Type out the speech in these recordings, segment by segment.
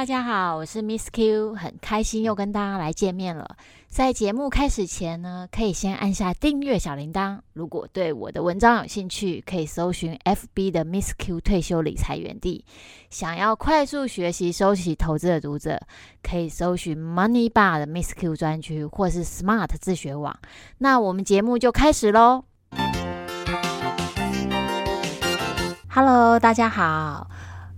大家好，我是 Miss Q，很开心又跟大家来见面了。在节目开始前呢，可以先按下订阅小铃铛。如果对我的文章有兴趣，可以搜寻 FB 的 Miss Q 退休理财园地。想要快速学习收起投资的读者，可以搜寻 Money Bar 的 Miss Q 专区，或是 Smart 自学网。那我们节目就开始喽。Hello，大家好。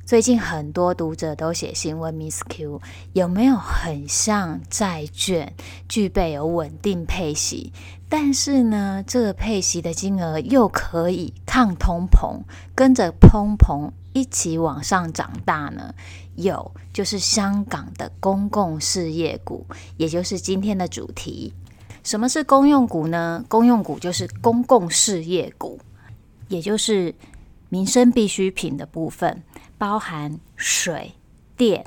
最近很多读者都写信问 Miss Q 有没有很像债券，具备有稳定配息，但是呢，这个配息的金额又可以抗通膨，跟着通膨一起往上长大呢？有，就是香港的公共事业股，也就是今天的主题。什么是公用股呢？公用股就是公共事业股，也就是民生必需品的部分。包含水电、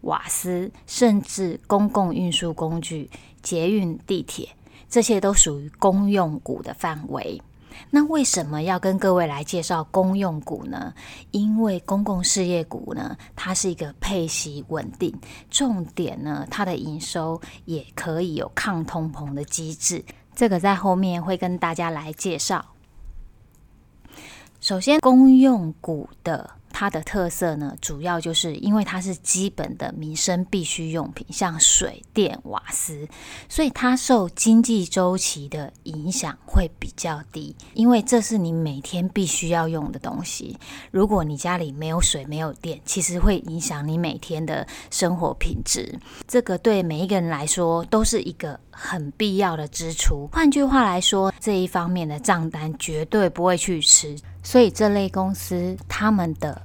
瓦斯，甚至公共运输工具、捷运、地铁，这些都属于公用股的范围。那为什么要跟各位来介绍公用股呢？因为公共事业股呢，它是一个配息稳定，重点呢，它的营收也可以有抗通膨的机制。这个在后面会跟大家来介绍。首先，公用股的。它的特色呢，主要就是因为它是基本的民生必需用品，像水电瓦斯，所以它受经济周期的影响会比较低。因为这是你每天必须要用的东西。如果你家里没有水、没有电，其实会影响你每天的生活品质。这个对每一个人来说都是一个很必要的支出。换句话来说，这一方面的账单绝对不会去吃。所以这类公司他们的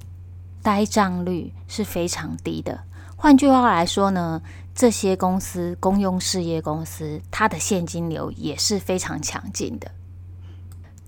呆账率是非常低的。换句话来说呢，这些公司公用事业公司，它的现金流也是非常强劲的。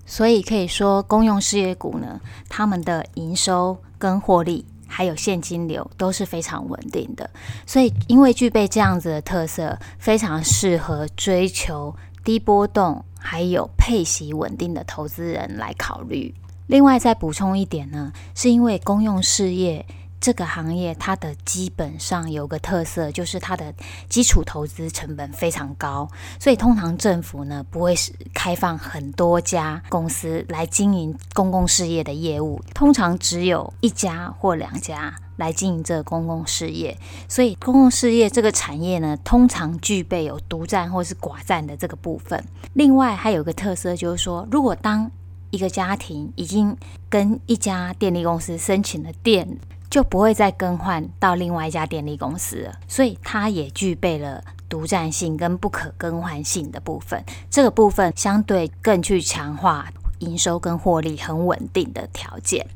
所以可以说，公用事业股呢，他们的营收跟获利还有现金流都是非常稳定的。所以因为具备这样子的特色，非常适合追求低波动还有配息稳定的投资人来考虑。另外再补充一点呢，是因为公用事业这个行业，它的基本上有个特色，就是它的基础投资成本非常高，所以通常政府呢不会是开放很多家公司来经营公共事业的业务，通常只有一家或两家来经营这个公共事业，所以公共事业这个产业呢，通常具备有独占或是寡占的这个部分。另外还有个特色就是说，如果当一个家庭已经跟一家电力公司申请了电，就不会再更换到另外一家电力公司了。所以它也具备了独占性跟不可更换性的部分。这个部分相对更去强化营收跟获利很稳定的条件。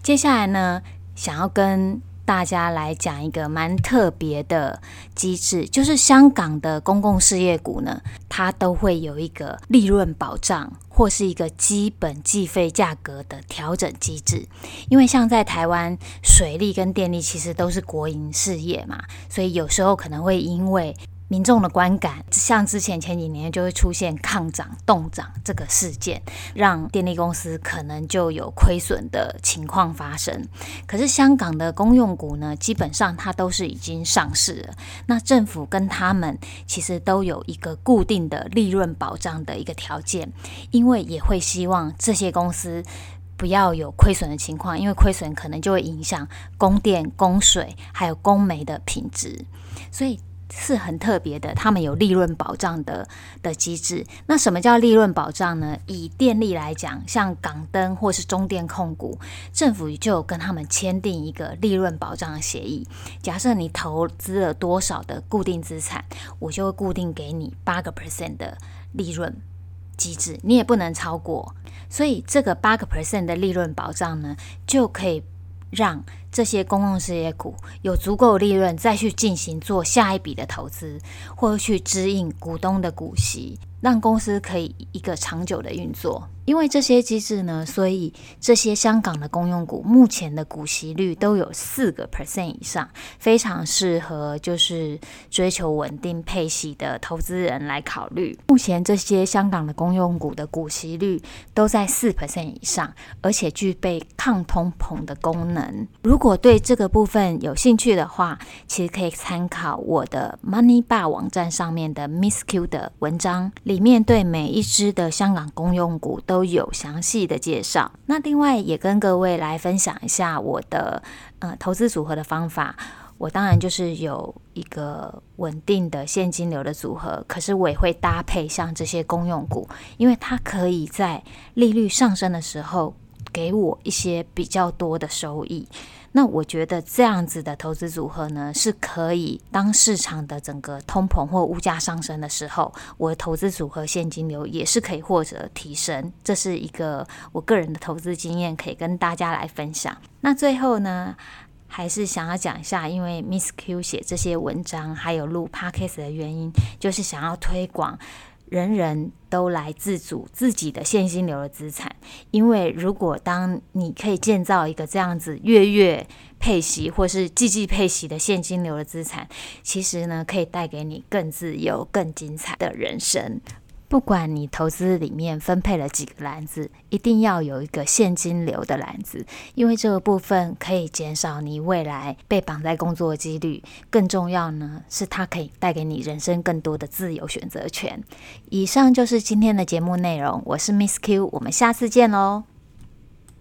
接下来呢，想要跟大家来讲一个蛮特别的机制，就是香港的公共事业股呢，它都会有一个利润保障或是一个基本计费价格的调整机制。因为像在台湾，水利跟电力其实都是国营事业嘛，所以有时候可能会因为民众的观感，像之前前几年就会出现抗涨冻涨这个事件，让电力公司可能就有亏损的情况发生。可是香港的公用股呢，基本上它都是已经上市了，那政府跟他们其实都有一个固定的利润保障的一个条件，因为也会希望这些公司不要有亏损的情况，因为亏损可能就会影响供电、供水还有供煤的品质，所以。是很特别的，他们有利润保障的的机制。那什么叫利润保障呢？以电力来讲，像港灯或是中电控股，政府就有跟他们签订一个利润保障协议。假设你投资了多少的固定资产，我就会固定给你八个 percent 的利润机制，你也不能超过。所以这个八个 percent 的利润保障呢，就可以。让这些公共事业股有足够利润，再去进行做下一笔的投资，或者去支应股东的股息。让公司可以一个长久的运作，因为这些机制呢，所以这些香港的公用股目前的股息率都有四个 percent 以上，非常适合就是追求稳定配息的投资人来考虑。目前这些香港的公用股的股息率都在四 percent 以上，而且具备抗通膨的功能。如果果对这个部分有兴趣的话，其实可以参考我的 Money Bar 网站上面的 Miss Q 的文章，里面对每一支的香港公用股都有详细的介绍。那另外也跟各位来分享一下我的呃投资组合的方法。我当然就是有一个稳定的现金流的组合，可是我也会搭配像这些公用股，因为它可以在利率上升的时候给我一些比较多的收益。那我觉得这样子的投资组合呢，是可以当市场的整个通膨或物价上升的时候，我的投资组合现金流也是可以获得提升。这是一个我个人的投资经验，可以跟大家来分享。那最后呢，还是想要讲一下，因为 Miss Q 写这些文章，还有录 Podcast 的原因，就是想要推广人人都来自主自己的现金流的资产。因为如果当你可以建造一个这样子月月配息或是季季配息的现金流的资产，其实呢，可以带给你更自由、更精彩的人生。不管你投资里面分配了几个篮子，一定要有一个现金流的篮子，因为这个部分可以减少你未来被绑在工作的几率。更重要呢，是它可以带给你人生更多的自由选择权。以上就是今天的节目内容，我是 Miss Q，我们下次见喽。